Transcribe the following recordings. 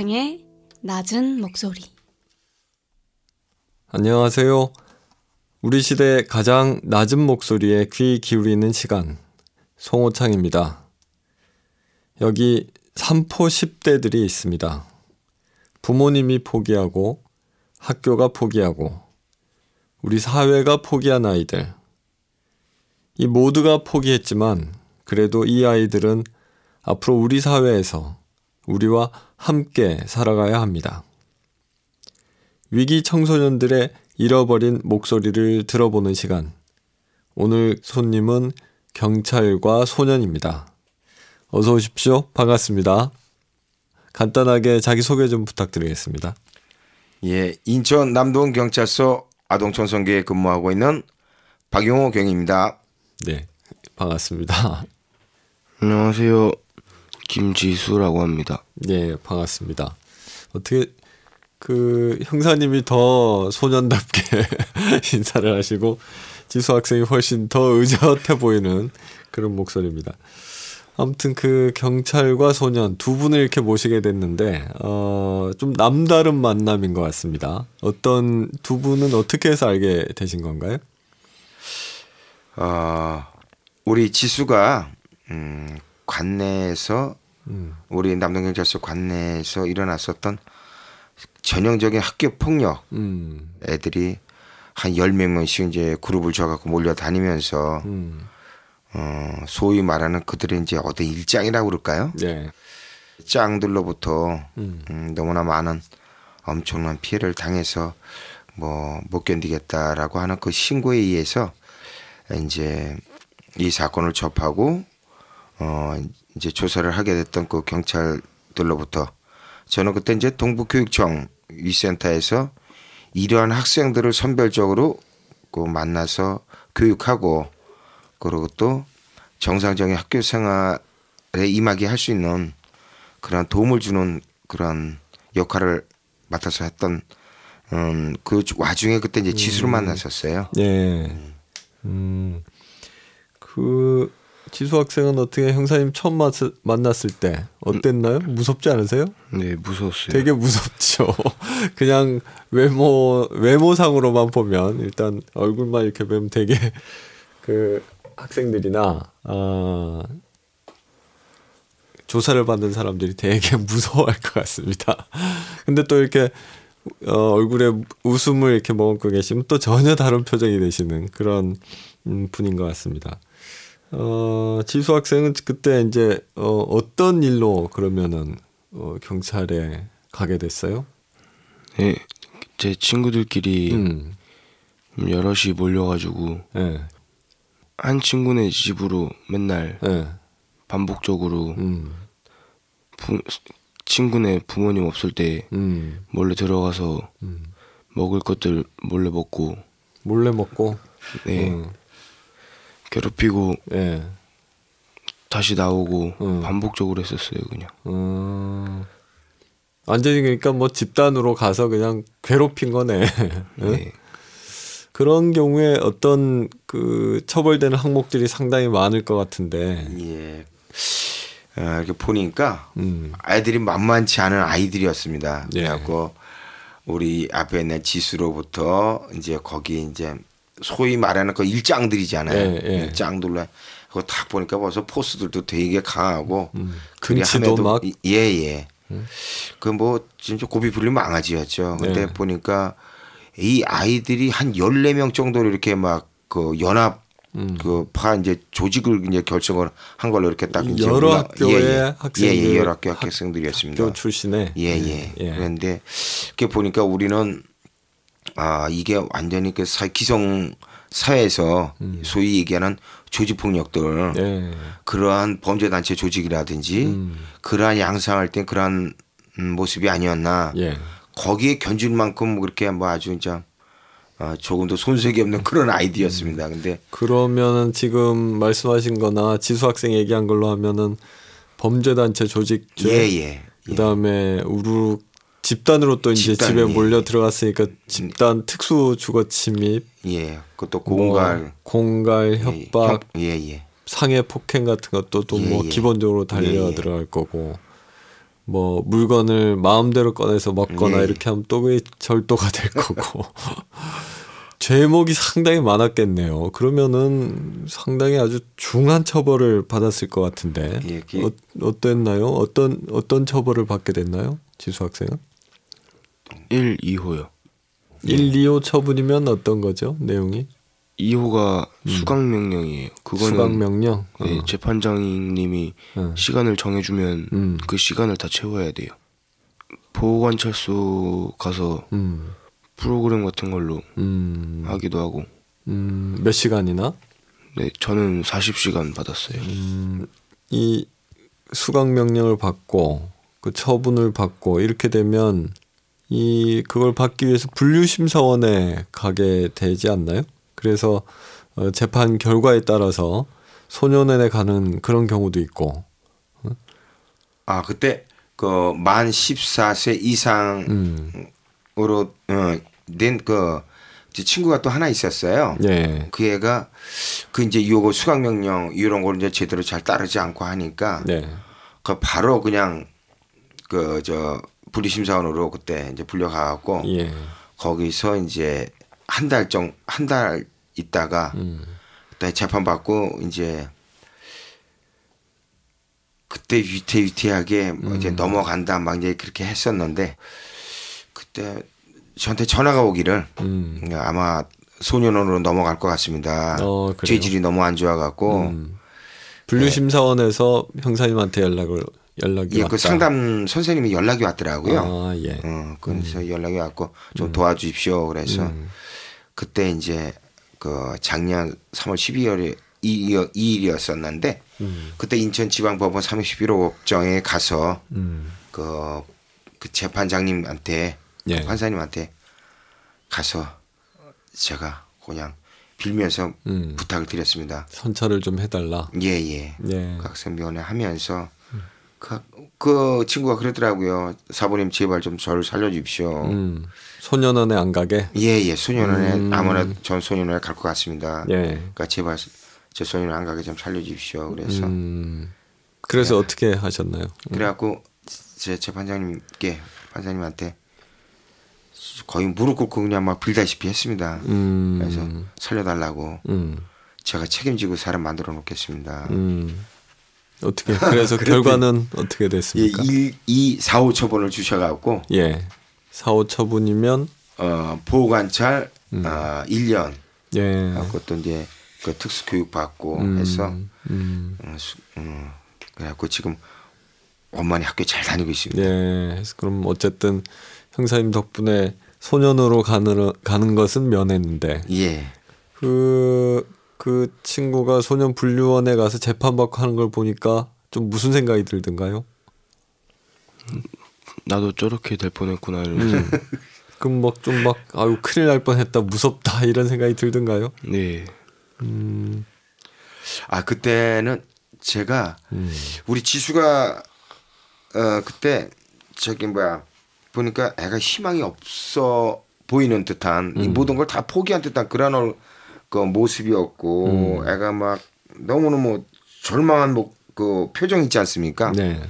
송호창의 낮은 목소리. 안녕하세요. 우리 시대 가장 낮은 목소리에 귀 기울이는 시간, 송호창입니다. 여기 삼포 10대들이 있습니다. 부모님이 포기하고, 학교가 포기하고, 우리 사회가 포기한 아이들. 이 모두가 포기했지만, 그래도 이 아이들은 앞으로 우리 사회에서 우리와 함께 살아가야 합니다. 위기 청소년들의 잃어버린 목소리를 들어보는 시간. 오늘 손님은 경찰과 소년입니다. 어서 오십시오. 반갑습니다. 간단하게 자기소개 좀 부탁드리겠습니다. 예, 인천 남동 경찰서 아동청소년계에 근무하고 있는 박용호 경입니다. 네, 반갑습니다. 안녕하세요. 김지수라고 합니다. 네, 반갑습니다. 어떻게 그 형사님이 더 소년답게 인사를 하시고 지수 학생이 훨씬 더 의젓해 보이는 그런 목소리입니다. 아무튼 그 경찰과 소년 두 분을 이렇게 모시게 됐는데 어, 좀 남다른 만남인 것 같습니다. 어떤 두 분은 어떻게 해서 알게 되신 건가요? 어, 우리 지수가 음, 관내에서 음. 우리 남동경찰서 관내에서 일어났었던 전형적인 학교 폭력 음, 애들이 한 열몇 명씩 이제 그룹을 줘갖고 몰려다니면서 음, 어, 소위 말하는 그들의 이제 어떤 일장이라고 그럴까요? 네, 짱들로부터 음, 음, 너무나 많은 엄청난 피해를 당해서 뭐 못 견디겠다라고 하는 그 신고에 의해서 이제 이 사건을 접하고 어 이제 조사를 하게 됐던 그 경찰들로부터 저는 그때 이제 동부교육청 위센터에서 이러한 학생들을 선별적으로 그 만나서 교육하고 그리고 또 정상적인 학교 생활에 임하게 할 수 있는 그런 도움을 주는 그런 역할을 맡아서 했던 음, 그 와중에 그때 이제 지수를 만났었어요. 네, 음, 그 지수 학생은 어떻게 형사님 처음 맞, 만났을 때 어땠나요? 무섭지 않으세요? 네, 무서웠어요. 되게 무섭죠. 그냥 외모 외모상으로만 보면 일단 얼굴만 이렇게 보면 되게 그 학생들이나 아 조사를 받는 사람들이 되게 무서워할 것 같습니다. 근데 또 이렇게 어, 얼굴에 웃음을 이렇게 머금고 계시면 또 전혀 다른 표정이 되시는 그런 음, 분인 것 같습니다. 어, 지수 학생은 그때 이제 어, 어떤 일로 그러면은 어, 경찰에 가게 됐어요? 네, 제 친구들끼리 음, 여럿이 몰려가지고 예, 한 친구네 집으로 맨날 예, 반복적으로 음, 부, 친구네 부모님 없을 때 음, 몰래 들어가서 음. 먹을 것들 몰래 먹고 몰래 먹고, 네. 음, 괴롭히고 예, 다시 나오고 음. 반복적으로 했었어요 그냥. 음, 완전히 그러니까 뭐 집단으로 가서 그냥 괴롭힌 거네. 응? 네. 그런 경우에 어떤 그 처벌되는 항목들이 상당히 많을 것 같은데, 예. 어, 이렇게 보니까 음, 아이들이 만만치 않은 아이들이었습니다. 예. 그래갖고 우리 앞에 있는 지수로부터 이제 거기 이제 소위 말하는 그 일장들이잖아요. 예, 예. 일장들로 그거 딱 보니까 벌써 포스들도 되게 강하고 그리 근치도 함에도 막- 이- 예 예. 그뭐 진짜 고비 불린 망아지였죠. 근데 네. 보니까 이 아이들이 한 14명 정도로 이렇게 막 그 연합 음. 그파 이제 조직을 이제 결성을 한 걸로 이렇게 딱 이제 여러 학교의 예, 예. 학생들, 예, 예, 여러 학교 학- 학생들이었습니다. 학교 출신에 예, 예. 예. 그런데 이렇게 보니까 우리는 아 이게 완전히 그 사, 기성 사회에서 소위 얘기하는 조직 폭력들 예. 그러한 범죄 단체 조직이라든지 음. 그러한 양상할 때 그러한 음, 모습이 아니었나 예. 거기에 견줄 만큼 그렇게 뭐 아주 진짜 어, 조금도 손색이 없는 그런 아이디였습니다. 근데 그러면은 지금 말씀하신 거나 지수 학생 얘기한 걸로 하면은 범죄 단체 조직죄 예, 예. 그다음에 우르 집단으로 또 이제 집단, 집에 예, 몰려 예. 들어갔으니까 집단 특수 주거 침입 예. 그것도 뭐 공갈 공갈 협박 예, 예. 상해 폭행 같은 것도 또뭐 예, 예. 기본적으로 달려 예, 예. 들어갈 거고 뭐 물건을 마음대로 꺼내서 먹거나 예. 이렇게 하면 또 그게 절도가 될 거고 죄목이 상당히 많았겠네요. 그러면은 상당히 아주 중한 처벌을 받았을 것 같은데 예, 그- 어, 어땠나요? 어떤 어떤 처벌을 받게 됐나요? 지수 학생은 1, 2호요. 1, 2호 처분이면 어떤 거죠? 내용이 2호가 수강 명령이에요. 그거는 수강 명령. 네, 어. 재판장님이 어. 시간을 정해주면 음. 그 시간을 다 채워야 돼요. 보호관찰소 가서 음, 프로그램 같은 걸로 음, 하기도 하고 음, 몇 시간이나? 네 저는 40시간 받았어요. 음, 이 수강 명령을 받고 그 처분을 받고 이렇게 되면 이 그걸 받기 위해서 분류 심사원에 가게 되지 않나요? 그래서 어, 재판 결과에 따라서 소년원에 가는 그런 경우도 있고. 아 그때 그 만 14세 이상으로 음, 어, 된그 친구가 또 하나 있었어요. 예, 그 애가 그 이제 요거 수강 명령 이런 걸 이제 제대로 잘 따르지 않고 하니까 네, 그 바로 그냥 그 저 분리심사원으로 그때 이제 불려가갖고 예, 거기서 이제 한 달 정 한 달 있다가 음, 그때 재판 받고 이제 그때 위태위태하게 뭐 음. 이제 넘어간다 막 이제 그렇게 했었는데 그때 저한테 전화가 오기를 음, 아마 소년원으로 넘어갈 것 같습니다. 어? 죄질이 너무 안 좋아갖고 음. 분류심사원에서 형사님한테 연락을 연락이 예, 왔다. 그 상담 선생님이 연락이 왔더라고요. 아, 예. 어, 그래서 연락이 왔고 좀 도와주십시오. 그래서 음. 그때 이제 그 작년 3월 12월에 2일이었었는데 음. 그때 인천지방법원 31호 법정에 가서 음. 그, 그 재판장님한테 예. 판사님한테 가서 제가 그냥 빌면서 음. 부탁을 드렸습니다. 선처를 좀 해달라. 예예. 예. 그 학생 면회 하면서 그, 그 친구가 그러더라고요. 사부님 제발 좀 저를 살려주십시오. 음. 소년원에 안 가게. 예예. 소년원에 음. 아무나 전 소년원에 갈 것 같습니다. 예. 그러니까 제발 저 소년원 안 가게 좀 살려주십시오. 그래서 음. 그래서 네. 어떻게 하셨나요? 그래갖고 제 재판장님께 판사님한테 거의 무릎 꿇고 그냥 막 빌다시피 했습니다. 음. 그래서 살려달라고 음. 제가 책임지고 사람 만들어 놓겠습니다. 음. 어떻게 그래서 결과는 어떻게 예, 됐습니까? 1, 2, 4, 5 처분을 주셔갖고 예. 사후 처분이면 어, 보호 관찰 음. 어, 1년 예. 하고 또 이제 그 특수 교육 받고 음. 해서 음. 어, 수, 음, 그래갖고 지금 엄마니 학교 잘 다니고 있습니다. 예. 그럼 어쨌든 형사님 덕분에 소년으로 가는 가는 것은 면했는데 예. 그, 그 친구가 소년 분류원에 가서 재판받고 하는 걸 보니까 좀 무슨 생각이 들던가요? 나도 저렇게 될 뻔했구나 이러면서 음. 그럼 막 좀 막 아유 큰일 날 뻔했다 무섭다 이런 생각이 들던가요? 네 음, 아 그때는 제가 음, 우리 지수가 어 그때 저기 뭐야 보니까 애가 희망이 없어 보이는 듯한 이 음. 모든 걸 다 포기한 듯한 그런 얼- 그 모습이었고 음. 애가 막 너무너무 절망한 뭐, 그 표정 있지 않습니까? 네,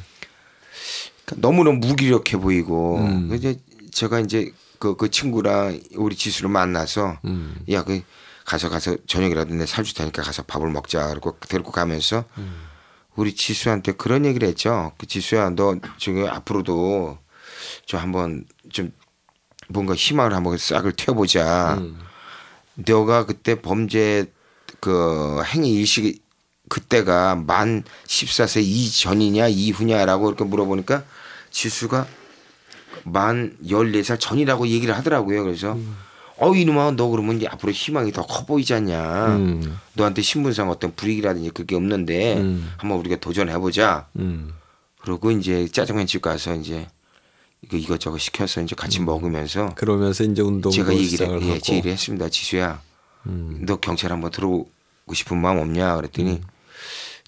그러니까 너무너무 무기력해 보이고 음. 이제 제가 이제 그, 그 친구랑 우리 지수를 만나서 음, 야그 가서 가서 저녁이라도 내 살줄 테니까 가서 밥을 먹자 그러고 데리고 가면서 음. 우리 지수한테 그런 얘기를 했죠. 그 지수야 너 지금 앞으로도 저 한번 좀 뭔가 희망을 한번 싹을 튀어보자. 음, 너가 그때 범죄 그 행위 일시 그때가 만 14세 이전이냐 이후냐라고 이렇게 물어보니까 지수가 만 14살 전이라고 얘기를 하더라고요. 그래서 어 이놈아 너 그러면 이제 앞으로 희망이 더 커 보이지 않냐. 음, 너한테 신분상 어떤 불이익이라든지 그게 없는데 음. 한번 우리가 도전해 보자. 음, 그러고 이제 짜장면 집 가서 이제 이거 이것저것 시켜서 이제 같이 먹으면서 그러면서 이제 운동도 제가 얘기를 예, 제 얘기를 했습니다. 지수야. 음, 너 경찰 한번 들어오고 싶은 마음 없냐 그랬더니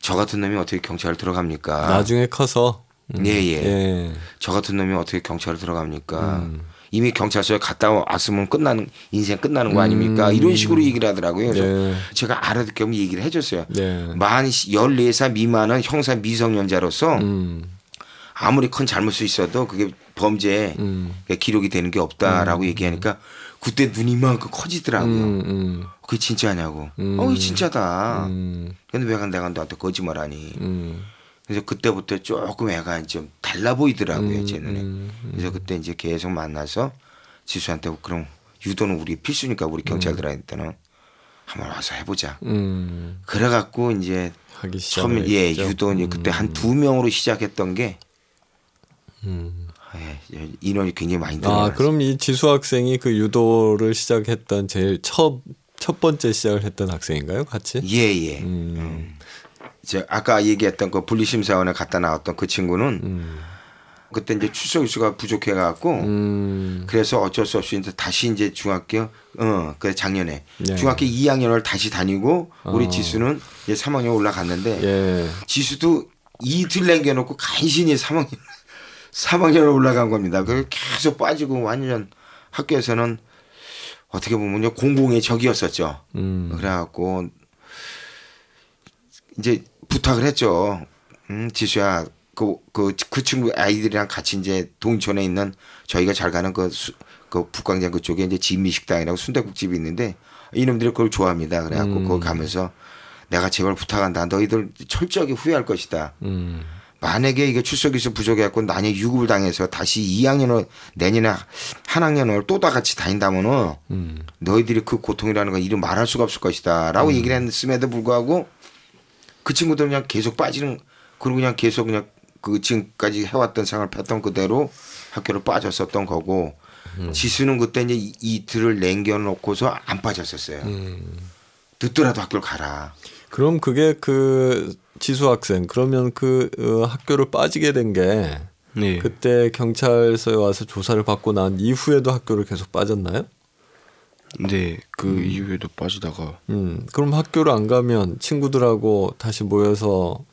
저 같은 놈이 어떻게 경찰을 들어갑니까? 나중에 커서 음, 예, 예. 예. 저 같은 놈이 어떻게 경찰을 들어갑니까? 음. 이미 경찰서에 갔다 왔으면 끝나는 인생 끝나는 거 아닙니까? 이런 식으로 얘기를 하더라고요. 그래서 네. 제가 알아듣게 하면 얘기를 해줬어요. 네. 만 14살 미만은 형사 미성년자로서 음, 아무리 큰 잘못이 있어도 그게 범죄에 음. 기록이 되는 게 없다라고 얘기하니까 그때 눈이 이만큼 커지더라고요. 음, 음, 그게 진짜냐고. 음. 어, 진짜다. 음, 근데 왜 내가 너한테 거짓말하니? 음, 그래서 그때부터 조금 애가 좀 달라 보이더라고요, 음, 제 눈에. 음, 그래서 그때 이제 계속 만나서 지수한테 그럼 유도는 우리 필수니까 우리 경찰들한테는 한번 와서 해보자. 음. 그래갖고 이제 처음에 예. 유도 이제 그때 한 두 명으로 시작했던 게 음. 예, 인원이 굉장히 많이 늘어났어요. 아, 그럼 이 지수 학생이 그 유도를 시작했던 제일 첫, 첫 번째 시작을 했던 학생인가요? 같이? 예예. 음. 이제 아까 얘기했던 그 분리심사원에 갔다 나왔던 그 친구는 음. 그때 이제 출석 일수가 부족해 갖고 음. 그래서 어쩔 수 없이 이제 다시 이제 중학교 어 그래 작년에 네. 중학교 2학년을 다시 다니고 우리 어. 지수는 이제 3학년 올라갔는데 예. 지수도 이틀 남겨놓고 간신히 3학년 3학년 올라간 겁니다. 그 계속 빠지고 완전 학교에서는 어떻게 보면 공공의 적이었었죠. 음. 그래갖고 이제 부탁을 했죠. 음, 지수야, 그, 그, 그 친구 아이들이랑 같이 이제 동천에 있는 저희가 잘 가는 그, 수, 그 북광장 그쪽에 이제 진미식당이라고 순대국집이 있는데 이놈들이 그걸 좋아합니다. 그래갖고 음. 거기 가면서 내가 제발 부탁한다. 너희들 철저하게 후회할 것이다. 음. 만약에 이게 출석에서 부족해갖고 만약 유급을 당해서 다시 2학년을 내년에 한 학년을 또 다 같이 다닌다면은 음. 너희들이 그 고통이라는 걸 이루 말할 수가 없을 것이다라고 얘기를 했음에도 불구하고 그 친구들 그냥 계속 빠지는 그리고 그냥 계속 그냥 그 지금까지 해왔던 생활 패턴 그대로 학교를 빠졌었던 거고 지수는 그때 이제 이- 이틀을 남겨놓고서 안 빠졌었어요. 늦더라도 학교를 가라. 그럼 그게 그 지수 학생 그러면 그 어, 학교를 빠지게 된게 네. 그때 경찰서에 와서 조사를 받고 난 이후에도 학교를 계속 빠졌나요? 네. 그 이후에도 빠지다가 음. 그럼 학교를 안 가면 친구들하고 다시 모여서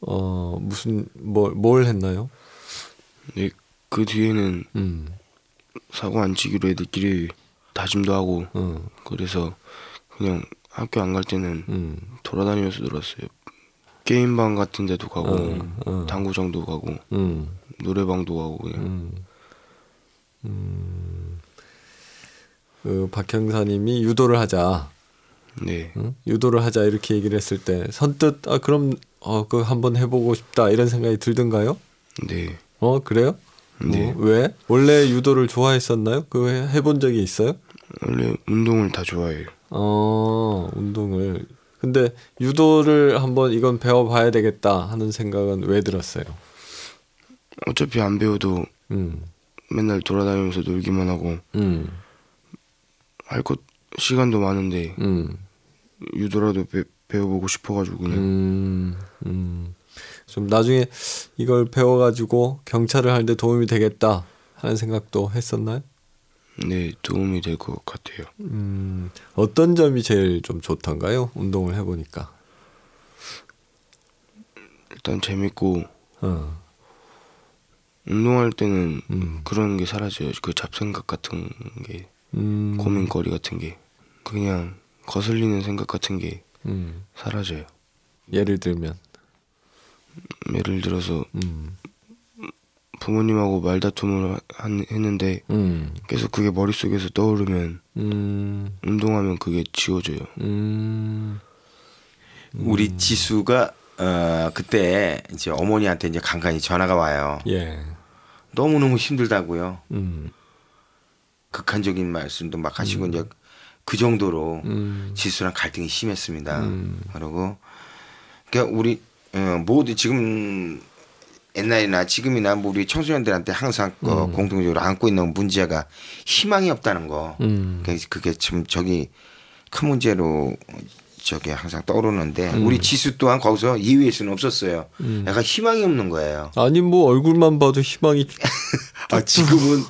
어 무슨 뭘 뭘 했나요? 네. 그 뒤에는 음. 사고 안 치기로 애들끼리 다짐도 하고 음. 그래서 그냥 학교 안 갈 때는 음. 돌아다니면서 놀았어요. 게임방 같은 데도 가고 어, 어. 당구장도 가고 음. 노래방도 가고 그냥 음. 음. 그 박형사님이 유도를 하자. 네. 응? 유도를 하자 이렇게 얘기를 했을 때 선뜻 아 그럼 어 그 한번 해보고 싶다 이런 생각이 들던가요? 네. 어 그래요? 네. 뭐, 왜? 원래 유도를 좋아했었나요? 그 해- 해본 적이 있어요? 원래 운동을 다 좋아해요. 어 운동을 근데 유도를 한번 이건 배워봐야 되겠다 하는 생각은 왜 들었어요? 어차피 안 배워도 음, 맨날 돌아다니면서 놀기만 하고 음, 할것 시간도 많은데 음, 유도라도 배, 배워보고 싶어가지고 그냥 음, 음. 좀 나중에 이걸 배워가지고 경찰을 하는데 도움이 되겠다 하는 생각도 했었나요? 네 도움이 될 것 같아요. 음, 어떤 점이 제일 좀 좋던가요? 운동을 해보니까. 일단 재밌고 어, 운동할 때는 음. 그런 게 사라져요. 그 잡생각 같은 게 음, 고민거리 같은 게 그냥 거슬리는 생각 같은 게 음, 사라져요. 예를 들면, 예를 들어서 음, 부모님하고 말다툼을 한- 했는데 음, 계속 그게 머릿속에서 떠오르면 음, 운동하면 그게 지워져요. 음, 우리 지수가 어 그때 이제 어머니한테 이제 간간히 전화가 와요. 예, 너무 너무 힘들다고요. 음, 극한적인 말씀도 막 하시고 이제 그 정도로 음, 지수랑 갈등이 심했습니다. 음. 그리고 그러니까 우리 어, 모두 지금 옛날이나 지금이나 뭐 우리 청소년들한테 항상 그 공통적으로 안고 있는 문제가 희망이 없다는 거. 음, 그게- 참 저기 큰 문제로 저게 항상 떠오르는데 음. 우리 지수 또한 거기서 예외일 수는 없었어요. 약간 희망이 없는 거예요. 아니 뭐 얼굴만 봐도 희망이 아, 지금은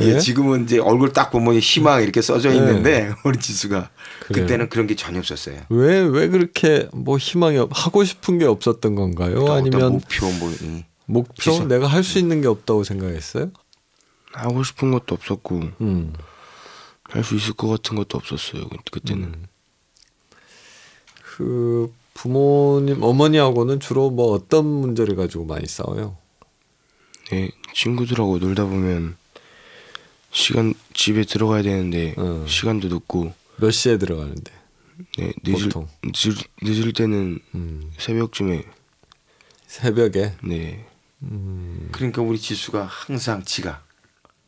예? 예? 지금은 이제 얼굴 딱 보면 희망 이렇게 써져 예. 있는데 우리 지수가 그래요. 그때는 그런 게 전혀 없었어요. 왜 왜 그렇게 뭐 희망이 없, 하고 싶은 게 없었던 건가요? 어떤 아니면 목표 뭐 이. 목표 지수. 내가 할 수 있는 게 없다고 생각했어요? 하고 싶은 것도 없었고 음. 할수 있을 것 같은 것도 없었어요. 그- 그때는 음. 그 부모님 어머니하고는 주로 뭐 어떤 문제를 가지고 많이 싸워요? 네, 친구들하고 놀다 보면 시간 집에 들어가야 되는데 어. 시간도 늦고 몇 시에 들어가는데? 네, 늦을, 보통. 늦을 늦을 때는 음. 새벽쯤에 새벽에. 네. 그러니까 우리 지수가 항상 지각.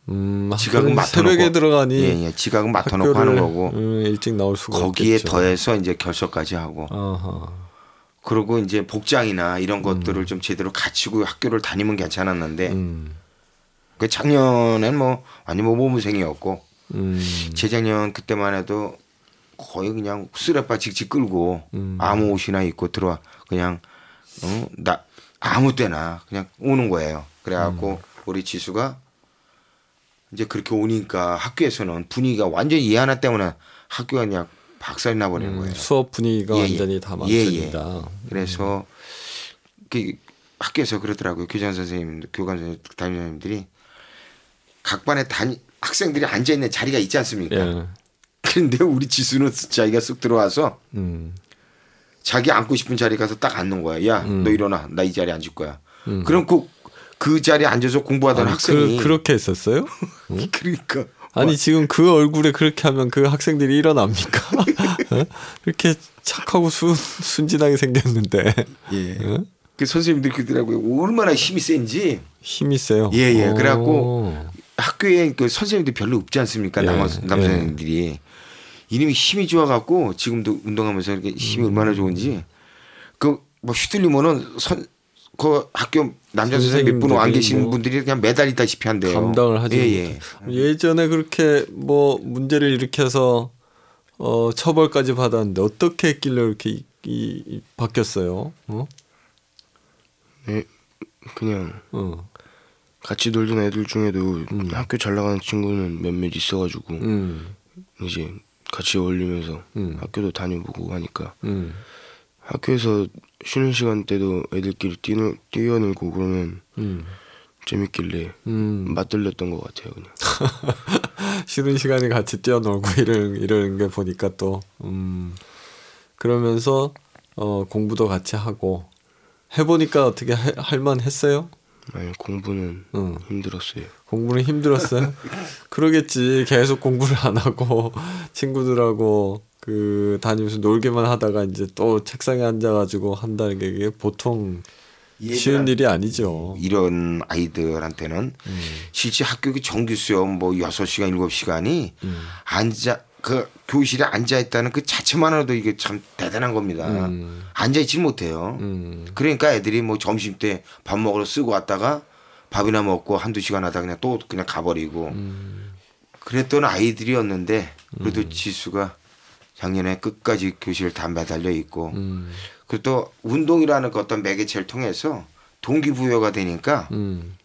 음, 지각은 학교는 맡아놓고 새벽에 들어가니 예, 예. 지각은 맡아놓고 하는 거고 음, 일찍 나올 수가 거기에 없겠죠. 더해서 이제 결석까지 하고 아하. 그리고 이제 복장이나 이런 것들을 좀 제대로 갖추고 학교를 다니면 괜찮았는데 음. 그 작년엔 뭐 아니 뭐 모무생이었고 음. 재작년 그때만 해도 거의 그냥 쓰레빠 직직 끌고 음. 아무 옷이나 입고 들어와 그냥 어, 나 아무 때나 그냥 오는 거예요. 그래갖고 음. 우리 지수가 이제 그렇게 오니까 학교에서는 분위기가 완전히 이 하나 때문에 학교가 그냥 박살이 나버리는 거예요. 수업 분위기가 예, 예. 완전히 다 예, 예. 망쳐진다. 그래서 그 학교에서 그러더라고요. 교장 선생님, 교감 선생님, 담임선생님들이 각 반에 단 학생들이 앉아 있는 자리가 있지 않습니까? 예. 그런데 우리 지수는 자기가 쓱 들어와서 음. 자기 앉고 싶은 자리 가서 딱 앉는 거야. 야, 너 일어나. 나 이 자리에 앉을 거야. 음. 그럼 그, 그 자리에 앉아서 공부하던 아니, 학생이 그, 그렇게 했었어요? 그러니까 아니 지금 그 얼굴에 그렇게 하면 그 학생들이 일어납니까? 어? 그렇게 착하고 순, 순진하게 생겼는데 예. 어? 그 선생님들이 그러더라고요. 얼마나 힘이 센지 힘이 세요. 예, 예. 오. 그래갖고 학교에 그 선생님들이 별로 없지 않습니까? 예, 남, 예. 남선생님들이 이놈이 힘이 좋아갖고 지금도 운동하면서 이렇게 힘이 음. 얼마나 좋은지 그 뭐 휘둘리면은 선 그 학교 남자 선생님 몇 분 안 계시는 뭐 분들이 그냥 매달리다시피 한대요. 감당을 하지 예. 예. 예전에 그렇게 뭐 문제를 일으켜서 어 처벌까지 받았는데 어떻게 했길래 이렇게 이, 이, 이 바뀌었어요? 어? 네, 그냥 어. 같이 놀던 애들 중에도 학교 잘 나가는 친구는 몇몇 있어가지고 음. 이제 같이 어울리면서 음. 학교도 다녀보고 하니까 음. 학교에서 쉬는 시간 때도 애들끼리 뛰노, 뛰어놀고 그러면 음. 재밌길래 음. 맞들렸던 것 같아요 그냥 쉬는 시간에 같이 뛰어놀고 이런 이런 게 보니까 또 음. 그러면서 어 공부도 같이 하고 해보니까 어떻게 해- 할만 했어요? 아니 공부는 응. 힘들었어요 공부는 힘들었어요? 그러겠지. 계속 공부를 안 하고 친구들하고 그 다니면서 놀기만 하다가 이제 또 책상에 앉아가지고 한다는 게 보통 쉬운 일이 아니죠. 이런 아이들한테는 음. 실제 학교 그 정규 수업 뭐 여섯 시간 일곱 시간이 음. 앉아 그 교실에 앉아 있다는 그 자체만으로도 이게 참 대단한 겁니다. 음. 앉아 있지 못해요. 음. 그러니까 애들이 뭐 점심 때 밥 먹으러 쓰고 왔다가 밥이나 먹고 한두 시간 하다 그냥 또 그냥 가버리고 음. 그랬던 아이들이었는데 그래도 지수가 작년에 끝까지 교실 다 매달려 있고 음. 그리고 또 운동이라는 그 어떤 매개체를 통해서 동기부여가 되니까 음.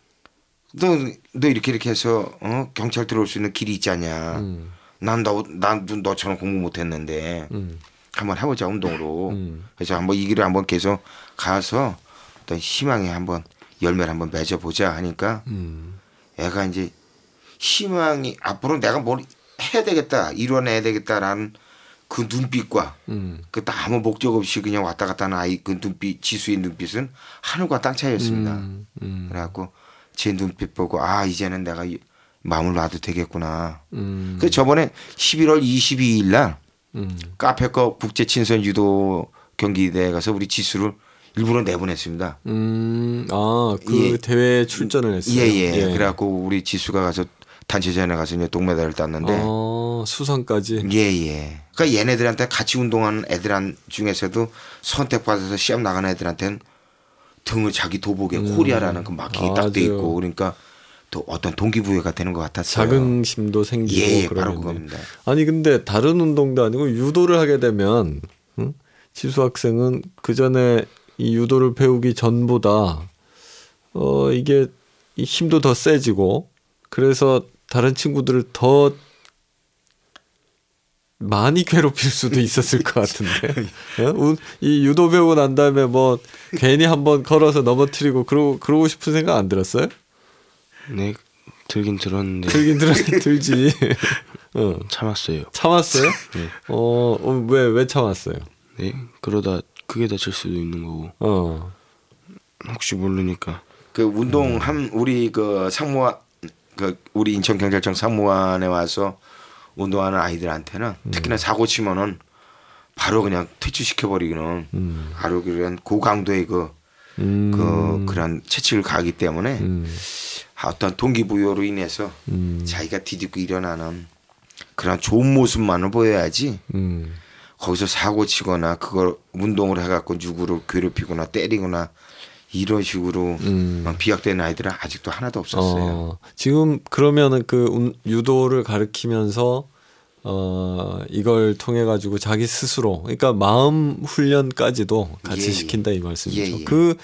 너, 너 이렇게 이렇게 해서 어? 경찰 들어올 수 있는 길이 있지 않냐. 음. 난 너, 난 너처럼 공부 못했는데 음. 한번 해보자 운동으로. 음. 그래서 한번 이 길을 한번 계속 가서 어떤 희망에 한번 열매를 한번 맺어보자 하니까 음. 애가 이제 희망이 앞으로 내가 뭘 해야 되겠다 이뤄내야 되겠다라는 그 눈빛과 음. 그 아무 목적 없이 그냥 왔다 갔다 하는 아이 그 눈빛 지수의 눈빛은 하늘과 땅 차이였습니다. 음. 음. 그래갖고 제 눈빛 보고 아 이제는 내가 이- 마음을 놔도 되겠구나. 음. 그 저번에 11월 22일 날 음. 카페커 국제 친선 유도 경기대에 가서 우리 지수를 일부러 내보냈습니다. 음. 아, 그 예. 대회에 출전을 했어요. 예예. 그래갖고 우리 지수가 가서 단체전에 가서 이제 동메달을 땄는데 어, 수상까지. 예 예. 그러니까 얘네들한테 같이 운동하는 애들 중에서도 선택받아서 시합 나가는 애들한테는 등을 자기 도복에 코리아라는 그 마킹이 딱돼 음. 아주. 있고 그러니까 또 어떤 동기부여가 되는 것 같았어요. 자긍심도 생기고 예, 예. 바로 그겁니다. 아니 근데 다른 운동도 아니고 유도를 하게 되면 응? 지수 학생은 그 전에 이 유도를 배우기 전보다 어 이게 이 힘도 더 세지고 그래서 다른 친구들을 더 많이 괴롭힐 수도 있었을 것 같은데 이 유도 배우고 난 다음에 뭐 괜히 한번 걸어서 넘어뜨리고 그러고 그러고 싶은 생각 안 들었어요? 네 들긴 들었는데 들긴 들 들지. 어. 참았어요 참았어요? 네. 어, 어, 왜, 왜 참았어요? 네 그러다 크게 다칠 수도 있는 거고 어, 혹시 모르니까 그 운동함 우리 그 상무와 그 우리 인천 경찰청 상무관에 와서 운동하는 아이들한테는 특히나 사고 치면은 바로 그냥 퇴출시켜 버리기는 바로 그런 고강도의 그, 음. 그 그런 채찍을 가기 때문에 음. 어떤 동기부여로 인해서 음. 자기가 디디고 일어나는 그런 좋은 모습만을 보여야지 음. 거기서 사고 치거나 그걸 운동을 해갖고 누구를 괴롭히거나 때리거나 이런 식으로 음. 비약된 아이들은 아직도 하나도 없었어요. 어, 지금 그러면은 그 운- 유도를 가르치면서 어 이걸 통해 가지고 자기 스스로 그러니까 마음 훈련까지도 같이 예, 예. 시킨다 이 말씀이죠. 예, 예. 그 예,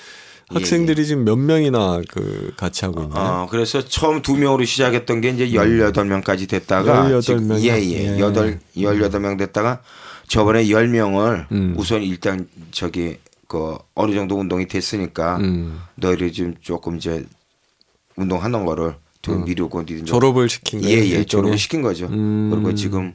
학생들이 지금 몇 명이나 그 같이 하고 있나요? 어, 그래서 처음 두 명으로 시작했던 게 이제 18명까지 됐다가 18 지금- 명이요? 예, 예. 예. 여덟 18명 됐다가 저번에 10명을 음. 우선 일단 저기 그 어느 정도 운동이 됐으니까 음. 너희들 지금 조금 이제 운동하는 거를 좀 미루고 니들 좀- 졸업을 시킨 거예요. 예, 예. 졸업을 시킨 거죠. 음. 그리고 지금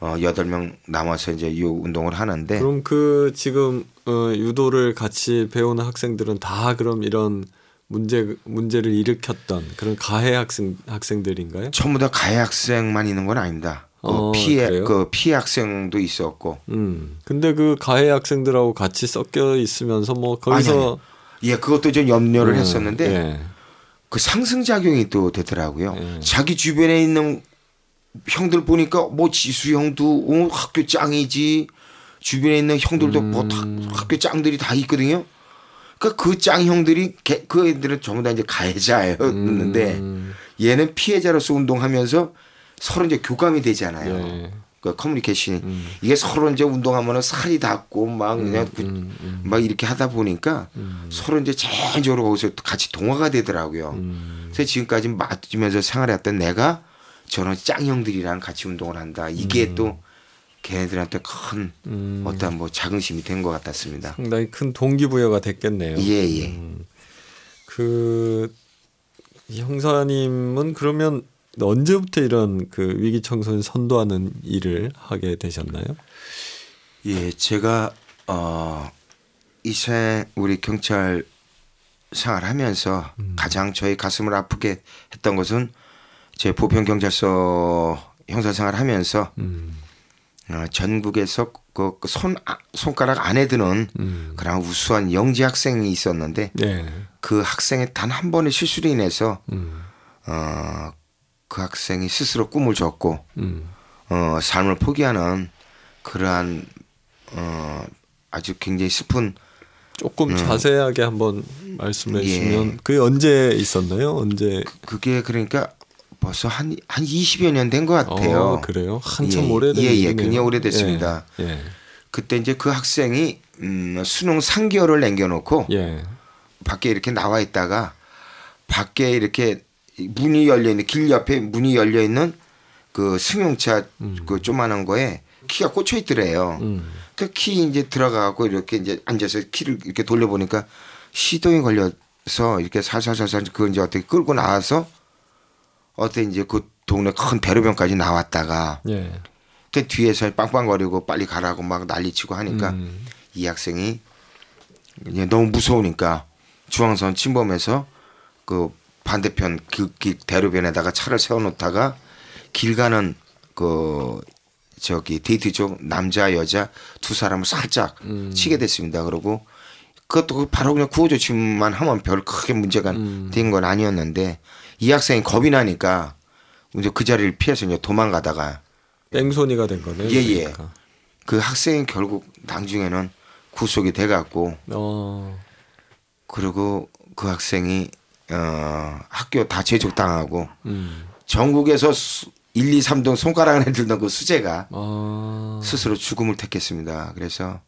어, 8명 남아서 이제 이 운동을 하는데 그럼 그 지금 어, 유도를 같이 배우는 학생들은 다 그럼 이런 문제 문제를 일으켰던 그런 가해 학생 학생들인가요? 전부 다 가해 학생만 있는 건 아닙니다. 그 어, 피해 그래요? 그 피해 학생도 있었고 음. 근데 그 가해 학생들하고 같이 섞여 있으면서 뭐 거기서 예 그것도 좀 염려를 음, 했었는데 예. 그 상승 작용이 또 되더라고요. 예. 자기 주변에 있는 형들 보니까 뭐 지수 형도 어, 학교 짱이지 주변에 있는 형들도 뭐 다, 음. 학교 짱들이 다 있거든요. 그러니까 그 짱 형들이 걔- 그 애들은 전부 다 이제 가해자였는데 음. 얘는 피해자로서 운동하면서 서로 이제 교감이 되잖아요. 예. 그 커뮤니케이션이 음. 이게 서로 이제 운동하면은 살이 닿고 막 그냥 그- 음, 음, 막 이렇게 하다 보니까 음. 서로 이제 자연적으로 거기서 같이 동화가 되더라고요. 음. 그래서 지금까지 맞으면서 생활했던 내가 저런 짱형들이랑 같이 운동을 한다. 이게 또 걔네들한테 큰 음. 어떤 뭐 자긍심이 된 것 같았습니다. 상당히 큰 동기부여가 됐겠네요. 예, 예. 음. 그 형사님은 그러면 언제부터 이런 그 위기 청소년 선도하는 일을 하게 되셨나요? 예, 제가 어 이생 우리 경찰 생활하면서 가장 저희 가슴을 아프게 했던 것은 제 보편 경찰서 형사 생활하면서 음. 어, 전국에서 그 손 손가락 안에 드는 음. 그런 우수한 영재 학생이 있었는데 네. 그 학생의 단 한 번의 실수로 인해서 음. 어, 그 학생이 스스로 꿈을 줬고 음. 어, 삶을 포기하는 그러한 어, 아주 굉장히 슬픈 조금 자세하게 한번 말씀해 음. 예. 주시면 그게 언제 있었나요? 언제? 그 게 그러니까 벌써 한 한 20여 년 된 것 같아요. 어, 그래요? 한참 예, 오래된 예, 예, 일이네요. 굉장히 오래됐습니다. 예. 예. 그때 이제 그 학생이 음, 수능 3개월을 남겨놓고 예. 밖에 이렇게 나와 있다가 밖에 이렇게 문이 열려 있는 길 옆에 문이 열려 있는 그 승용차 그 조만한 거에 키가 꽂혀 있더래요. 음. 그키 이제 들어가고 이렇게 이제 앉아서 키를 이렇게 돌려보니까 시동이 걸려서 이렇게 살살살살 그걸 이제 어떻게 끌고 나와서 어때 이제 그 동네 큰 대로변까지 나왔다가 예. 그 뒤에서 빵빵거리고 빨리 가라고 막 난리치고 하니까 음. 이 학생이 이제 너무 무서우니까 중앙선 침범해서 그 반대편 그길 대로변에다가 차를 세워놓다가 길 가는 그 저기 데이트 쪽 남자 여자 두 사람을 살짝 치게 됐습니다. 그러고 그것도 바로 그냥 구호 조치만 하면 별 크게 문제가 된건 아니었는데 이 학생이 겁이 나니까 이제 그 자리를 피해서 이제 도망가다가 뺑소니가 된 거네요. 예, 예. 그러니까. 그 학생이 결국 나중에는 구속이 돼갖고 어. 그리고 그 학생이 어 학교 다 제적당하고 음. 전국에서 수- 1, 2, 3등 손가락 안에 들던 그 수재가 아. 스스로 죽음을 택했습니다. 그래서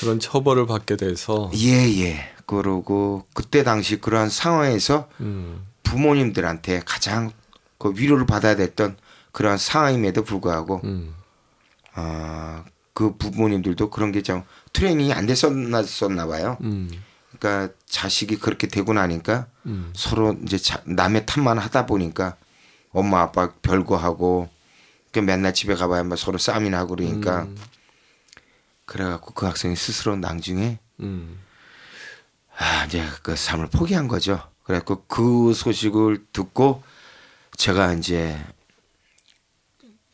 그런 처벌을 받게 돼서 예예 그러고 그때 당시 그러한 상황에서 음. 부모님들한테 가장 그 위로를 받아야 됐던 그러한 상황임에도 불구하고 음. 아, 그 부모님들도 그런 게 좀 트레이닝이 안 됐었나 봐요. 음. 그러니까 자식이 그렇게 되고 나니까 음. 서로 이제 자, 남의 탓만 하다 보니까 엄마 아빠 별거 하고 그 맨날 집에 가봐야 막 서로 싸움이나 하고 그러니까 음. 그래갖고 그 학생이 스스로 나중에 음. 아, 이제 그 삶을 포기한 거죠. 그래갖고 그 소식을 듣고 제가 이제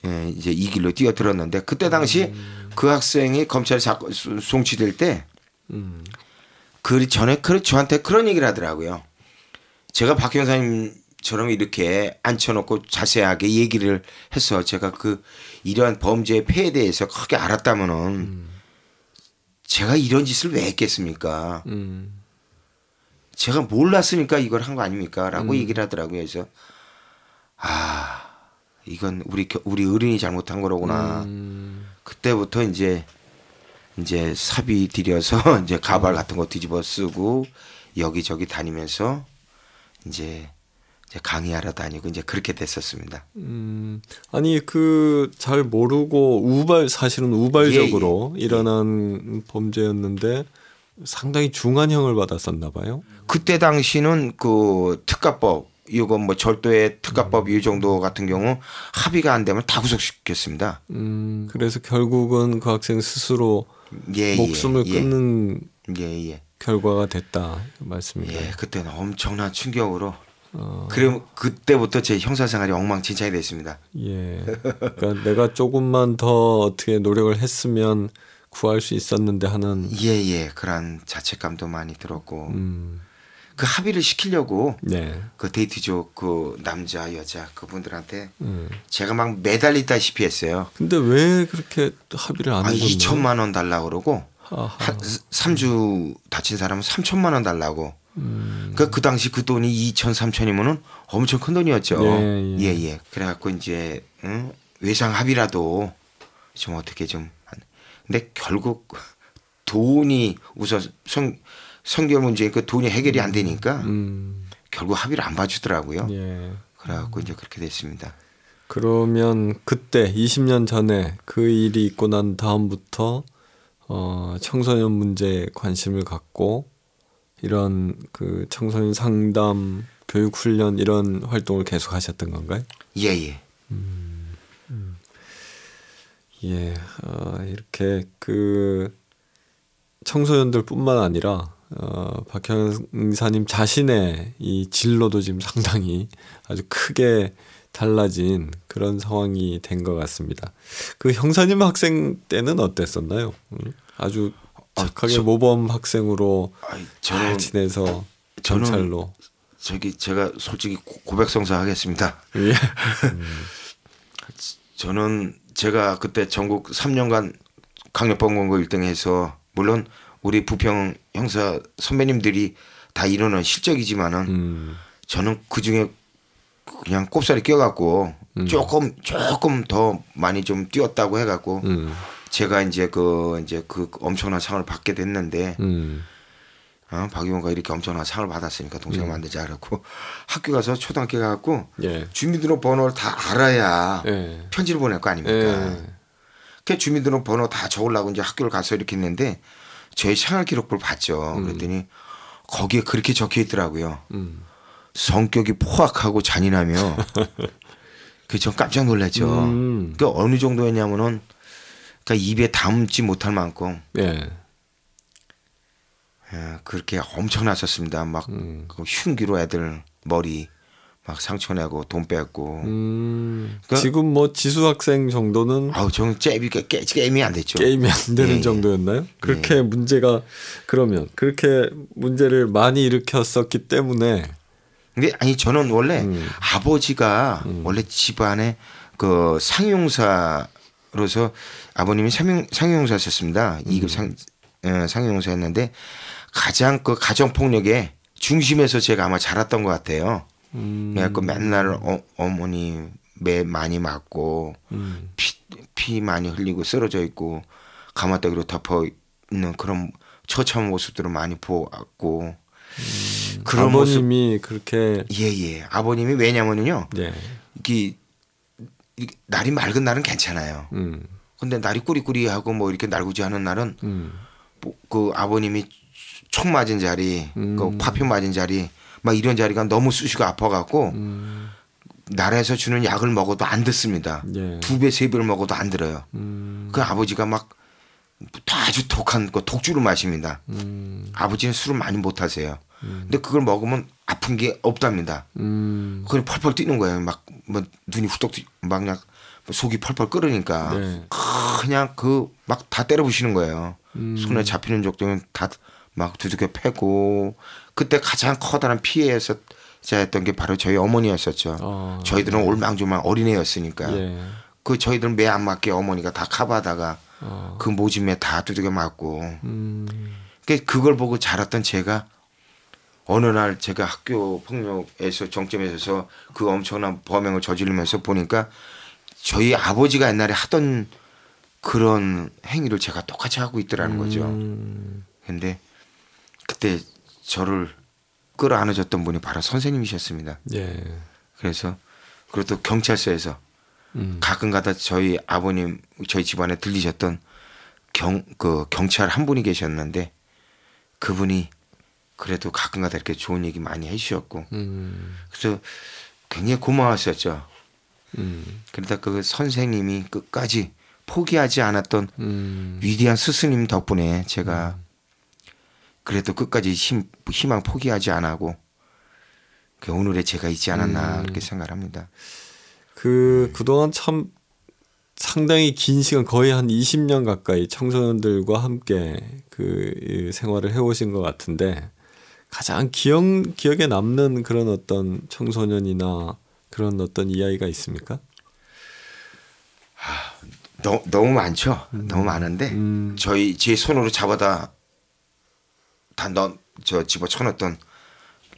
예, 이제 이 길로 뛰어들었는데 그때 당시 그 학생이 검찰에 송치될 때 음. 그 전에 그 저한테 그런 얘기를 하더라고요. 제가 박 형사님처럼 이렇게 앉혀놓고 자세하게 얘기를 해서 제가 그 이러한 범죄의 폐에 대해서 크게 알았다면은 제가 이런 짓을 왜 했겠습니까? 음. 제가 몰랐으니까 이걸 한 거 아닙니까?라고 얘기를 하더라고요. 그래서 아 이건 우리 겨- 우리 어른이 잘못한 거로구나. 음. 그때부터 이제 이제 사비 들여서 이제 가발 같은 거 뒤집어 쓰고 여기저기 다니면서 이제 이제 강의하러 다니고 이제 그렇게 됐었습니다. 음, 아니 그 잘 모르고 우발 사실은 우발적으로 예, 예. 일어난 범죄였는데 상당히 중한 형을 받았었나 봐요. 그때 당시는 그 특가법 이거 뭐 절도의 특가법 이 정도 같은 경우 합의가 안 되면 다 구속시켰습니다. 음, 그래서 결국은 그 학생 스스로 예, 목숨을 예, 끊는 예, 예. 결과가 됐다 그 말씀인가요? 예, 그때는 엄청난 충격으로 어, 그럼 그때부터 제 형사 생활이 엉망진창이 됐습니다. 예. 그러니까 내가 조금만 더 어떻게 노력을 했으면 구할 수 있었는데 하는 예, 예. 그런 자책감도 많이 들었고 음, 그 합의를 시키려고 네. 그 데이트족 그 남자 여자 그분들한테 음. 제가 막 매달리다시피 했어요. 근데 왜 그렇게 합의를 안 아, 해줬나요? 2천만 원 달라고 그러고. 한 3주 다친 사람은 3천만 원 달라고. 음. 그러니까 그 당시 그 돈이 2천 3천이면은 엄청 큰 돈이었죠. 예, 예. 예, 예. 그래갖고 이제 응? 외상 합의라도 좀 어떻게 좀. 한- 근데 결국 돈이 우선 성 성결 문제니까 돈이 해결이 안 되니까 음, 결국 합의를 안 봐주더라고요. 예. 그래갖고 이제 그렇게 됐습니다. 그러면 그때 20년 전에 그 일이 있고 난 다음부터 어, 청소년 문제에 관심을 갖고 이런 그 청소년 상담, 교육 훈련 이런 활동을 계속 하셨던 건가요? 예, 예. 예, 어, 이렇게 그 청소년들뿐만 아니라 어, 박형사님 자신의 이 진로도 지금 상당히 아주 크게 달라진 그런 상황이 된 것 같습니다. 그 형사님 학생 때는 어땠었나요? 음, 아주 아, 착하게 저- 모범 학생으로 잘 저는 지내서 저는 경찰로 저기 제가 솔직히 고- 고백성사 하겠습니다. 예. 저는 제가 그때 전국 3년간 강력범 공고 1등해서 물론 우리 부평 형사 선배님들이 다 이루는 실적이지만은 음, 저는 그 중에 그냥 꼽살이 껴갖고 조금 조금 더 많이 좀 뛰었다고 해갖고 음, 제가 이제 그 이제 그 엄청난 상을 받게 됐는데 음, 어, 박용호가 이렇게 엄청난 상을 받았으니까 동생 만들자 그랬고 학교 가서 초등학교 가갖고 예, 주민등록번호를 다 알아야 예, 편지를 보낼 거 아닙니까? 예, 그 주민등록번호 다 적으려고 이제 학교를 가서 이렇게 했는데 저희 생활 기록부를 봤죠. 그랬더니 거기에 그렇게 적혀 있더라고요. 음, 성격이 포악하고 잔인하며 그전 깜짝 놀랐죠. 음. 그 어느 정도였냐면은 그러니까 입에 담지 못할 만큼 예, 예, 그렇게 엄청났었습니다. 막 음. 그 흉기로 애들 머리 막 상처 내고 돈 뺏고. 음, 그러니까- 지금 뭐 지수 학생 정도는 아우 저는 잽이 게, 게, 게임이 안 됐죠. 게임이 안 되는 예, 예. 정도였나요? 그렇게 문제가 그러면 그렇게 문제를 많이 일으켰었기 때문에 근데 아니 저는 원래 음. 아버지가 원래 집안에 그 상용사로서 아버님이 상용 상용사셨습니다. 음. 2급 상 어, 상용사였는데 가장 그 가정 폭력의 중심에서 제가 아마 자랐던 것 같아요. 음, 그래갖고 맨날 어, 어머니 매 많이 맞고 음, 피, 피 많이 흘리고 쓰러져 있고 가마떡이로 덮어 있는 그런 처참한 모습들을 많이 보았고 그런 모습 음. 아버님이 그렇게 예예 아버님이 왜냐면은요 예, 이게, 이게 날이 맑은 날은 괜찮아요. 음, 근데 날이 꾸리꾸리하고 뭐 이렇게 날구지하는 날은 음, 뭐 그 아버님이 총 맞은 자리, 음. 그 파편 맞은 자리, 막 이런 자리가 너무 쑤시고 아파갖고 음, 나라에서 주는 약을 먹어도 안 듣습니다. 예, 두 배, 세 배를 먹어도 안 들어요. 음, 그 아버지가 막 아주 독한 거 독주를 마십니다. 음. 아버지는 술을 많이 못 하세요. 근데 그걸 먹으면 아픈 게 없답니다. 음. 그냥 펄펄 뛰는 거예요. 막 뭐 눈이 후떡 뛰- 막 그냥 속이 펄펄 끓으니까 네. 그냥 그 막 다 때려 부시는 거예요. 음. 손에 잡히는 적들은 다 막 두들겨 패고 그때 가장 커다란 피해였었던 게 바로 저희 어머니였었죠. 아. 저희들은 올망조망 어린애였으니까 예. 그 저희들은 매 안 맞게 어머니가 다 카바다가 아. 그 모짐에 다 두들겨 맞고 음. 그 그걸 보고 자랐던 제가 어느 날 제가 학교 폭력에서 정점에 서 그 엄청난 범행을 저지르면서 보니까 저희 아버지가 옛날에 하던 그런 행위를 제가 똑같이 하고 있더라는 거죠. 음. 근데 그때 저를 끌어안아줬던 분이 바로 선생님이셨습니다. 예. 그래서 그리고 또 경찰서에서 음. 가끔가다 저희 아버님 저희 집안에 들리셨던 경 그 경찰 한 분이 계셨는데 그분이 그래도 가끔가다 이렇게 좋은 얘기 많이 해주셨고 음. 그래서 굉장히 고마웠었죠. 음. 그러다 그 선생님이 끝까지 포기하지 않았던 음. 위대한 스승님 덕분에 제가 그래도 끝까지 힘, 희망 포기하지 않고 그 오늘의 제가 있지 않았나 음. 그렇게 생각합니다. 그 그동안 참 상당히 긴 시간 거의 한 20년 가까이 청소년들과 함께 그이 생활을 해오신 것 같은데 가장 기억 기억에 남는 그런 어떤 청소년이나 그런 어떤 이야기가 있습니까? 너, 너무 많죠. 너무 많은데 음. 저희 제 손으로 잡아다 다너저 집어 쳐놨던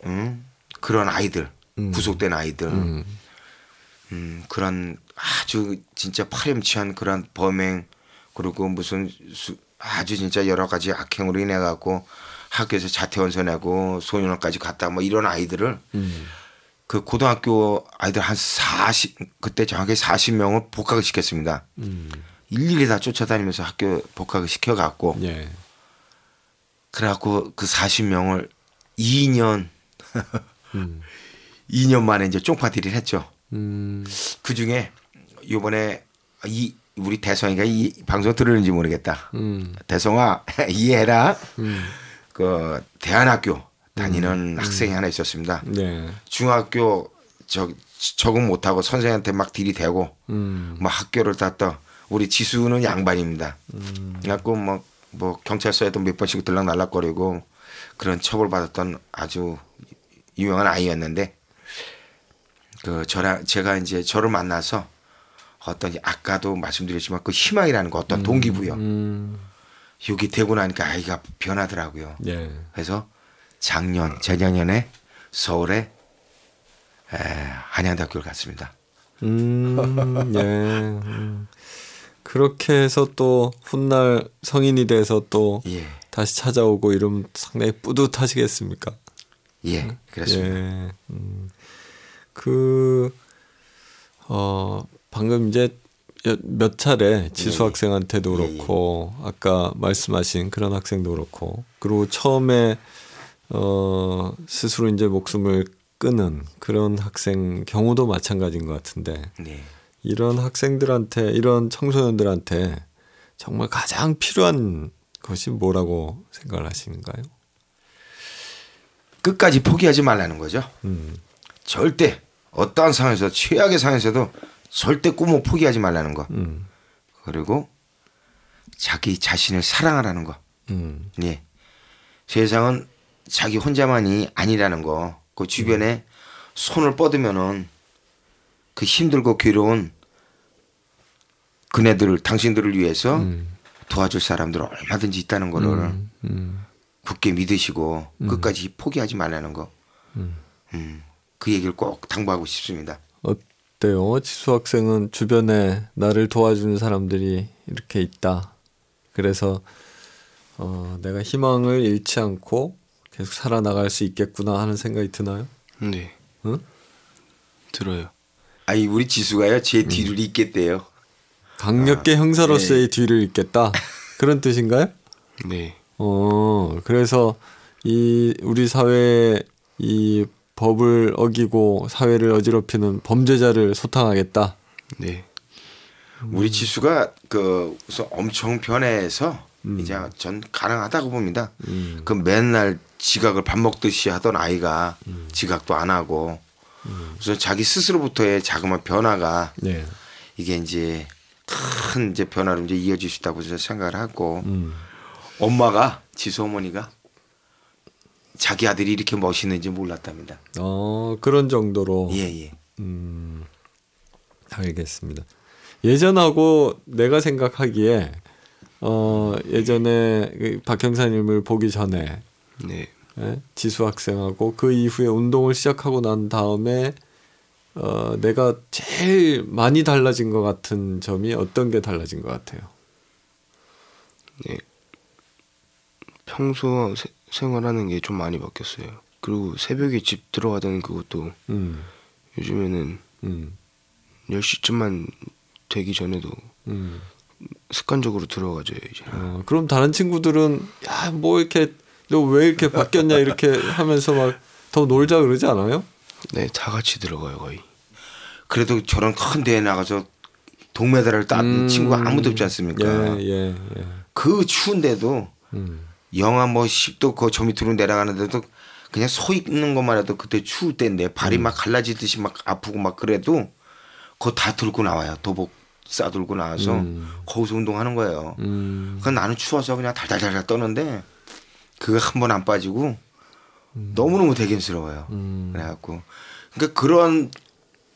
음, 그런 아이들 음. 구속된 아이들 음. 음, 그런 아주 진짜 파렴치한 그런 범행 그리고 무슨 수, 아주 진짜 여러 가지 악행으로 인해 갖고 학교에서 자퇴원서 내고 소년원까지 갔다 뭐 이런 아이들을 음. 그 고등학교 아이들 한 40, 그때 정확히 40명을 복학을 시켰습니다. 음. 일일이 다 쫓아다니면서 학교 복학을 시켜 갖고 예. 그래갖고 그 40명을 2년 음. 2년 만에 이제 쪽파딜을 했죠. 음. 그 중에 요번에 이 우리 대성이가 이 방송 들으는지 모르겠다. 음. 대성아 이해해라. 음. 그 대안학교 다니는 학생이 하나 있었습니다. 네. 중학교 저 적응 못하고 선생한테 막 들이대고 음. 뭐 학교를 땄다. 우리 지수는 양반입니다. 음. 그래갖고 뭐, 뭐 경찰서에도 몇 번씩 들락날락거리고 그런 처벌받았던 아주 유명한 아이였는데 그 저랑 제가 이제 저를 만나서 어떤 아까도 말씀드렸지만 그 희망이라는 거 어떤 동기부여 음. 여기 되고 나니까 아이가 변하더라고요. 예. 그래서 작년 재작년에 서울에 에, 한양대학교를 갔습니다. 음, 예. 음. 그렇게 해서 또 훗날 성인이 돼서 또 예, 다시 찾아오고 이러면 상당히 뿌듯하시겠습니까? 예, 그렇습니다. 예. 음. 그, 어, 방금 이제 몇- 몇 차례 지수 예, 예. 학생한테도 예, 예. 그렇고, 아까 말씀하신 그런 학생도 그렇고, 그리고 처음에, 어, 스스로 이제 목숨을 끊은 그런 학생 경우도 마찬가지인 것 같은데, 네. 이런 학생들한테, 이런 청소년들한테 정말 가장 필요한 것이 뭐라고 생각을 하시는가요? 끝까지 포기하지 말라는 거죠. 음, 절대 어떠한 상황에서 최악의 상황에서도 절대 꿈을 포기하지 말라는 거. 음, 그리고 자기 자신을 사랑하라는 거. 음, 예. 세상은 자기 혼자만이 아니라는 거. 그 주변에 손을 뻗으면은 그 힘들고 괴로운 그네들 당신들을 위해서 음, 도와줄 사람들 얼마든지 있다는 거를 음, 음, 굳게 믿으시고 끝까지 포기하지 말라는 거. 음. 음, 그 얘기를 꼭 당부하고 싶습니다. 어때요? 지수 학생은 주변에 나를 도와주는 사람들이 이렇게 있다. 그래서 어, 내가 희망을 잃지 않고 계속 살아나갈 수 있겠구나 하는 생각이 드나요? 네. 응? 들어요. 아니 우리 지수가요 제 뒤를 잇겠대요. 강력계 형사로서의 뒤를 잇겠다. 그런 뜻인가요? 네. 어, 그래서 이 우리 사회에 이 법을 어기고 사회를 어지럽히는 범죄자를 소탕하겠다. 네. 우리 지수가 그 엄청 변해서 이제 전 가능하다고 봅니다. 음. 그 맨날 지각을 밥 먹듯이 하던 아이가 지각도 안 하고 그래서 자기 스스로부터의 자그마한 변화가 네. 이게 이제 큰 이제 변화로 이제 이어질 수 있다고 저는 생각을 하고 음. 엄마가 지수 어머니가 자기 아들이 이렇게 멋있는지 몰랐답니다. 어 그런 정도로. 예 예. 음. 알겠습니다. 예전하고 내가 생각하기에 어 예전에 그 박형사님을 보기 전에 네. 예? 지수 학생하고 그 이후에 운동을 시작하고 난 다음에 어 내가 제일 많이 달라진 것 같은 점이 어떤 게 달라진 것 같아요. 네. 평소 세- 생활하는 게 좀 많이 바뀌었어요. 그리고 새벽에 집 들어가자는 그것도 음, 요즘에는 음, 10시쯤만 되기 전에도 음. 습관적으로 들어가죠 이제. 어, 그럼 다른 친구들은 야 뭐 이렇게 너 왜 이렇게 바뀌었냐 이렇게 하면서 막 더 놀자 그러지 않아요? 네, 다 같이 들어가요 거의. 그래도 저런 큰 대회 나가서 동메달을 딴 음. 친구가 아무도 없지 않습니까? 예, 예, 예. 그 추운데도 음, 영하 뭐 10도 그저 밑으로 내려가는데도 그냥 서 있는 것만 해도 그때 추울 때인데 발이 막 갈라지듯이 막 아프고 막 그래도 그거 다 들고 나와요. 도복 싸들고 나와서 음. 거기서 운동하는 거예요. 음, 그건 나는 추워서 그냥 달달달달 떠는데 그거 한 번 안 빠지고 너무너무 대견스러워요. 음. 그래갖고 그러니까 그런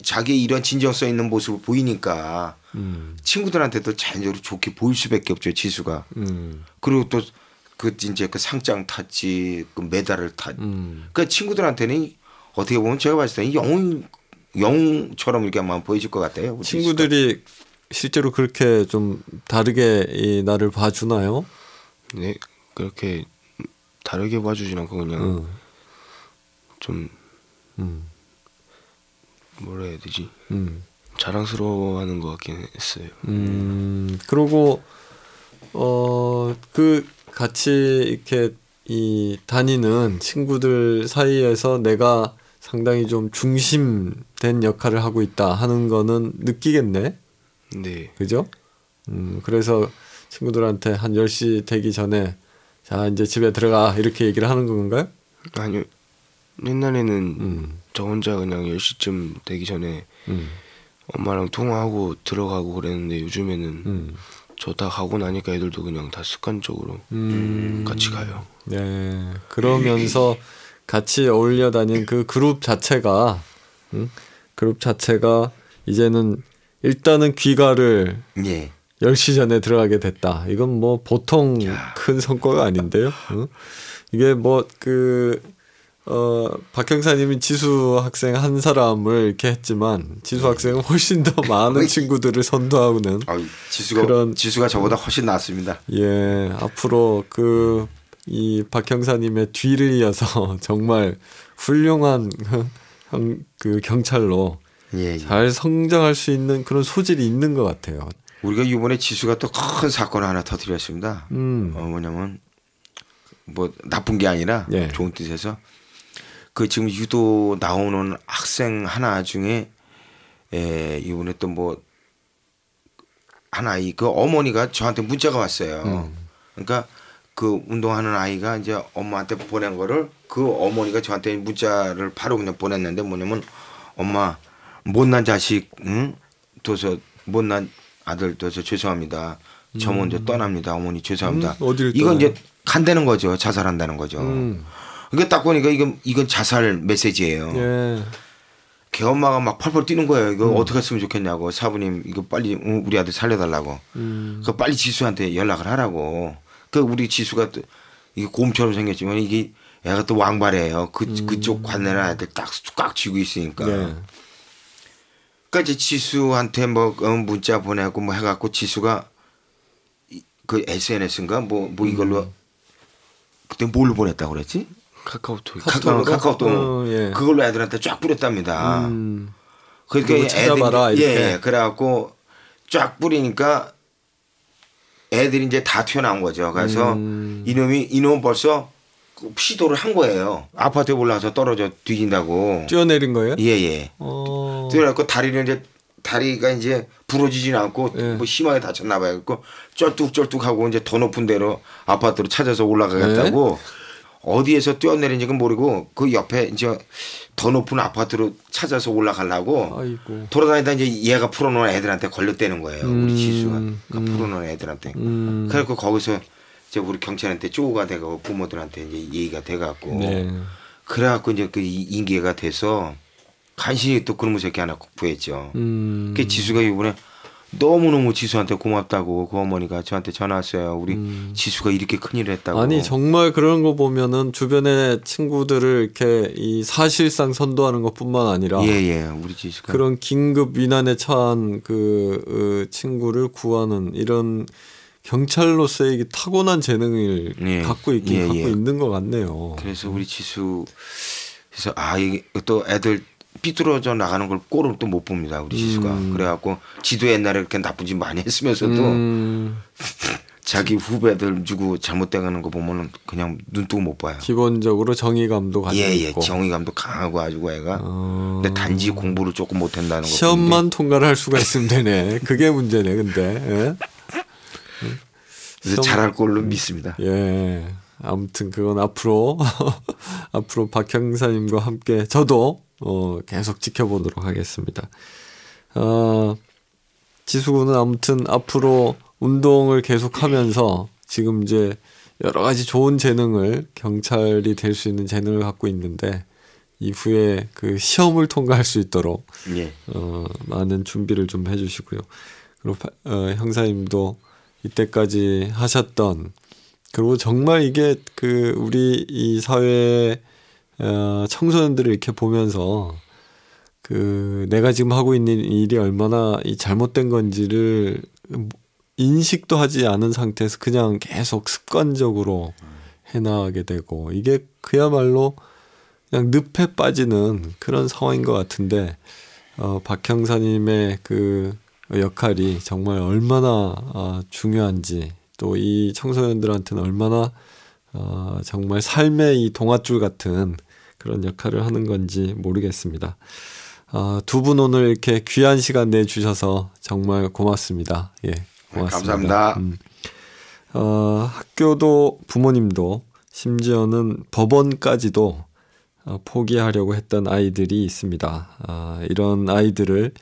자기 이런 진정성 있는 모습을 보이니까 음, 친구들한테도 자연적으로 좋게 보일 수밖에 없죠 지수가. 음, 그리고 또 그 이제 그 상장 탔지 그 메달을 탔. 음. 그 친구들한테는 어떻게 보면 제가 봤을 때는 영웅 영웅처럼 이렇게만 보여질 것 같아요. 친구들이 실제로 그렇게 좀 다르게 이 나를 봐주나요? 네, 그렇게 다르게 봐주진 않고 그냥 음, 좀 음, 뭐라 해야 되지? 음. 자랑스러워하는 것 같긴 했어요. 음, 그리고 어, 그 같이 이렇게 이 다니는 친구들 사이에서 내가 상당히 좀 중심된 역할을 하고 있다 하는 거는 느끼겠네. 네, 그죠? 음, 그래서 친구들한테 한 10시 되기 전에 자, 이제 집에 들어가 이렇게 얘기를 하는 건가요? 아니요. 옛날에는 음. 저 혼자 그냥 10시쯤 되기 전에 음. 엄마랑 통화하고 들어가고 그랬는데 요즘에는 음. 저다 가고 나니까 애들도 그냥 다 습관적으로 음. 같이 가요. 네. 그러면서 같이 어울려 다니는 그 그룹 자체가 응? 그룹 자체가 이제는 일단은 귀가를 예. 10시 전에 들어가게 됐다. 이건 뭐 보통 야. 큰 성과가 아닌데요. 응? 이게 뭐그 어, 박형사님이 지수 학생 한 사람을 이렇게 했지만 지수 학생은 훨씬 더 많은. 친구들을 선도하고는 아, 지수가 그런- 지수가 저보다 훨씬 낫습니다. 예, 앞으로 그 이 박형사님의 뒤를 이어서 정말 훌륭한 형, 그 경찰로 예. 예. 잘 성장할 수 있는 그런 소질이 있는 것 같아요. 우리가 이번에 지수가 또 큰 사건을 하나 터뜨렸습니다. 음, 어, 뭐냐면 뭐 나쁜 게 아니라 예. 좋은 뜻에서 그 지금 유도 나오는 학생 하나 중에 에, 이번에 또뭐한 아이 그 어머니가 저한테 문자가 왔어요. 음. 그러니까 그 운동하는 아이가 이제 엄마한테 보낸 거를 그 어머니가 저한테 문자를 바로 그냥 보냈는데 뭐냐면 엄마 못난 자식 응? 둬서 못난 아들 둬서 죄송합니다. 저 먼저 떠납니다. 어머니 죄송합니다. 음, 어디를 이건 떠나요? 이제 간다는 거죠. 자살한다는 거죠. 음, 그러니까 딱 보니까 이건 이건 자살 메시지예요. 예, 걔 엄마가 막 펄펄 뛰는 거예요. 이거 음. 어떻게 했으면 좋겠냐고 사부님 이거 빨리 응, 우리 아들 살려달라고. 음, 그 빨리 지수한테 연락을 하라고. 그 우리 지수가 또 이게 곰처럼 생겼지만 이게 애가 또 왕발이에요. 그 그쪽 관내는 애들 딱꽉 쥐고 있으니까. 예, 그러니까 이제 지수한테 뭐 어, 문자 보내고 뭐 해갖고 지수가 이- 그 SNS인가 뭐뭐 이걸로 그때 뭘 보냈다고 그랬지? 카카오톡. 카카오 카카오톡 어, 예. 그걸로 애들한테 쫙 뿌렸답니다. 음, 그러니까 이렇게. 예, 예. 그래갖고 쫙 뿌리니까 애들이 이제 다 튀어나온 거죠. 그래서 음. 이놈이 이놈 벌써 그 시도를 한 거예요. 아파트에 올라가서 떨어져 뒤진다고. 뛰어내린 거예요? 예 예. 어, 그래갖고 다리를 이제 다리가 이제 부러지진 않고 예. 뭐 심하게 다쳤나 봐요. 그고 쩔뚝쩔뚝하고 이제 더 높은 데로 아파트로 찾아서 올라가겠다고 어디에서 뛰어내린지는 모르고 그 옆에 이제 더 높은 아파트로 찾아서 올라가려고 아이고. 돌아다니다 이제 얘가 풀어놓은 애들한테 걸렸다는 거예요. 음, 우리 지수가 그 풀어놓은 애들한테. 음. 그래갖고 거기서 이제 우리 경찰한테 쪼가 돼가고 부모들한테 이제 얘기가 돼갖고 네. 그래갖고 이제 그 이- 인계가 돼서 간신히 또 그놈의 새끼 하나 구했죠. 음. 그 지수가 이번에 너무너무 지수한테 고맙다고 그 어머니가 저한테 전화 왔어요. 우리 지수가 이렇게 큰일을 했다고. 음. 아니 정말 그런 거 보면은 주변의 친구들을 이렇게 이 사실상 선도하는 것뿐만 아니라 예예 우리 지수가 그런 긴급 위난에 처한 그 어, 친구를 구하는 이런 경찰로서의 이게 타고난 재능을 예. 갖고 있긴 예, 갖고 예. 있는 것 같네요. 그래서 우리 지수 그래서 아 이게 또 애들 삐뚤어져 나가는 걸 꼴을 또 못 봅니다 우리 지수가 음. 그래갖고 지도 옛날에 그렇게 나쁜 짓 많이 했으면서도 음, 자기 후배들 주고 잘못돼가는 거 보면은 그냥 눈 뜨고 못 봐요. 기본적으로 정의감도 가지고 예예 있고 정의감도 강하고 아주고 애가 어, 근데 단지 공부를 조금 못한다는 거 시험만 통과를 할 수가 있으면 되네. 그게 문제네. 근데 예? 그래서 시험- 잘할 걸로 믿습니다. 예. 아무튼 그건 앞으로 앞으로 박 형사님과 함께 저도 어, 계속 지켜보도록 하겠습니다. 어, 지수군은 아무튼 앞으로 운동을 계속하면서 지금 이제 여러 가지 좋은 재능을 경찰이 될 수 있는 재능을 갖고 있는데 이후에 그 시험을 통과할 수 있도록 예. 어, 많은 준비를 좀 해주시고요. 그리고 파- 어, 형사님도 이때까지 하셨던 그리고 정말 이게 그 우리 이 사회 어, 청소년들을 이렇게 보면서 그 내가 지금 하고 있는 일이 얼마나 이 잘못된 건지를 인식도 하지 않은 상태에서 그냥 계속 습관적으로 해나가게 되고 이게 그야말로 그냥 늪에 빠지는 그런 상황인 것 같은데 어, 박 형사님의 그 역할이 정말 얼마나 아, 중요한지 또 이 청소년들한테는 얼마나 어, 정말 삶의 이 동아줄 같은 그런 역할을 하는 건지 모르겠습니다. 아, 두분 오늘 이렇게 귀한 시간 내주셔서 정말 고맙습니다. 예, 고맙습니다. 감사합니다. 음. 어, 학교도 부모님도 심지어는 법원까지도 어, 포기하려고 했던 아이들이 있습니다. 아, 이런 아이들을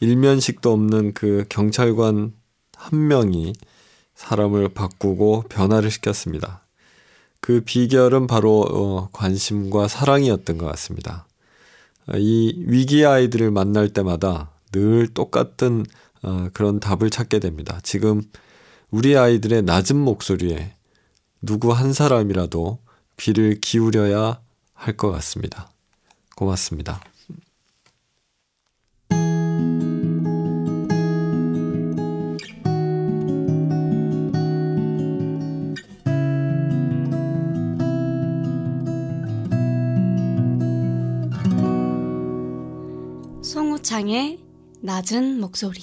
일면식도 없는 그 경찰관 한 명이 사람을 바꾸고 변화를 시켰습니다. 그 비결은 바로 어, 관심과 사랑이었던 것 같습니다. 어, 이 위기의 아이들을 만날 때마다 늘 똑같은 어, 그런 답을 찾게 됩니다. 지금 우리 아이들의 낮은 목소리에 누구 한 사람이라도 귀를 기울여야 할 것 같습니다. 고맙습니다. 송우창의 낮은 목소리